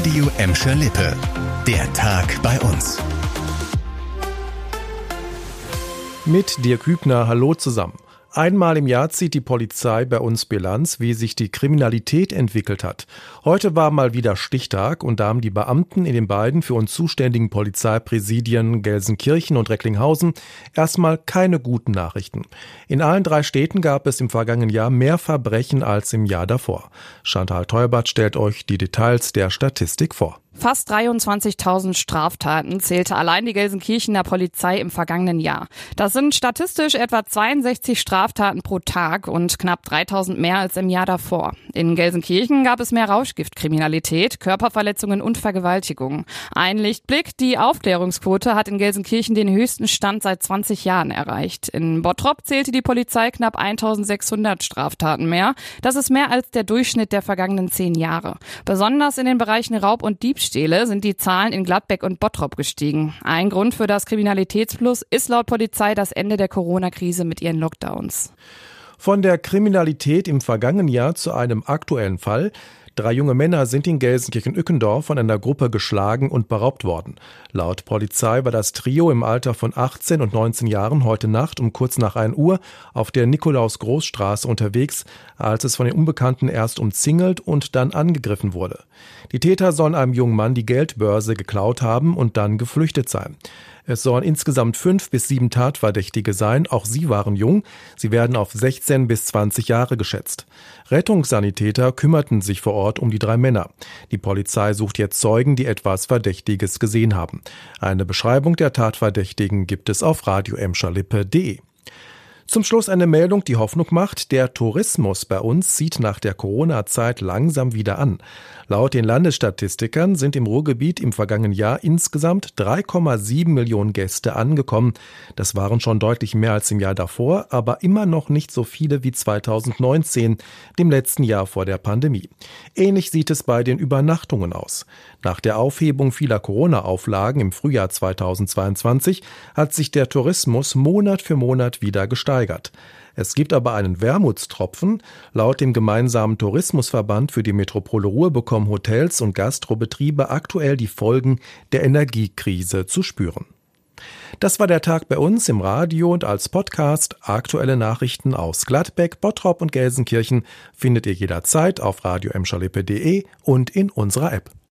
Radio Emscher Lippe. Der Tag bei uns. Mit Dirk Hübner, hallo zusammen. Einmal im Jahr zieht die Polizei bei uns Bilanz, wie sich die Kriminalität entwickelt hat. Heute war mal wieder Stichtag und da haben die Beamten in den beiden für uns zuständigen Polizeipräsidien Gelsenkirchen und Recklinghausen erstmal keine guten Nachrichten. In allen drei Städten gab es im vergangenen Jahr mehr Verbrechen als im Jahr davor. Chantal Teubert stellt euch die Details der Statistik vor. Fast 23.000 Straftaten zählte allein die Gelsenkirchener Polizei im vergangenen Jahr. Das sind statistisch etwa 62 Straftaten pro Tag und knapp 3.000 mehr als im Jahr davor. In Gelsenkirchen gab es mehr Rauschgiftkriminalität, Körperverletzungen und Vergewaltigungen. Ein Lichtblick, die Aufklärungsquote hat in Gelsenkirchen den höchsten Stand seit 20 Jahren erreicht. In Bottrop zählte die Polizei knapp 1.600 Straftaten mehr. Das ist mehr als der Durchschnitt der vergangenen zehn Jahre. Besonders in den Bereichen Raub und Diebstahl Diebstähle sind die Zahlen in Gladbeck und Bottrop gestiegen. Ein Grund für das Kriminalitätsplus ist laut Polizei das Ende der Corona-Krise mit ihren Lockdowns. Von der Kriminalität im vergangenen Jahr zu einem aktuellen Fall. Drei junge Männer sind in Gelsenkirchen-Ückendorf von einer Gruppe geschlagen und beraubt worden. Laut Polizei war das Trio im Alter von 18 und 19 Jahren heute Nacht um kurz nach 1 Uhr auf der Nikolaus-Großstraße unterwegs, als es von den Unbekannten erst umzingelt und dann angegriffen wurde. Die Täter sollen einem jungen Mann die Geldbörse geklaut haben und dann geflüchtet sein. Es sollen insgesamt fünf bis sieben Tatverdächtige sein. Auch sie waren jung. Sie werden auf 16 bis 20 Jahre geschätzt. Rettungssanitäter kümmerten sich vor Ort um die drei Männer. Die Polizei sucht jetzt Zeugen, die etwas Verdächtiges gesehen haben. Eine Beschreibung der Tatverdächtigen gibt es auf radioemscherlippe.de. Zum Schluss eine Meldung, die Hoffnung macht, der Tourismus bei uns zieht nach der Corona-Zeit langsam wieder an. Laut den Landesstatistikern sind im Ruhrgebiet im vergangenen Jahr insgesamt 3,7 Millionen Gäste angekommen. Das waren schon deutlich mehr als im Jahr davor, aber immer noch nicht so viele wie 2019, dem letzten Jahr vor der Pandemie. Ähnlich sieht es bei den Übernachtungen aus. Nach der Aufhebung vieler Corona-Auflagen im Frühjahr 2022 hat sich der Tourismus Monat für Monat wieder gesteigert gesteigert. Es gibt aber einen Wermutstropfen. Laut dem gemeinsamen Tourismusverband für die Metropole Ruhr bekommen Hotels und Gastrobetriebe aktuell die Folgen der Energiekrise zu spüren. Das war der Tag bei uns im Radio und als Podcast. Aktuelle Nachrichten aus Gladbeck, Bottrop und Gelsenkirchen findet ihr jederzeit auf radio und in unserer App.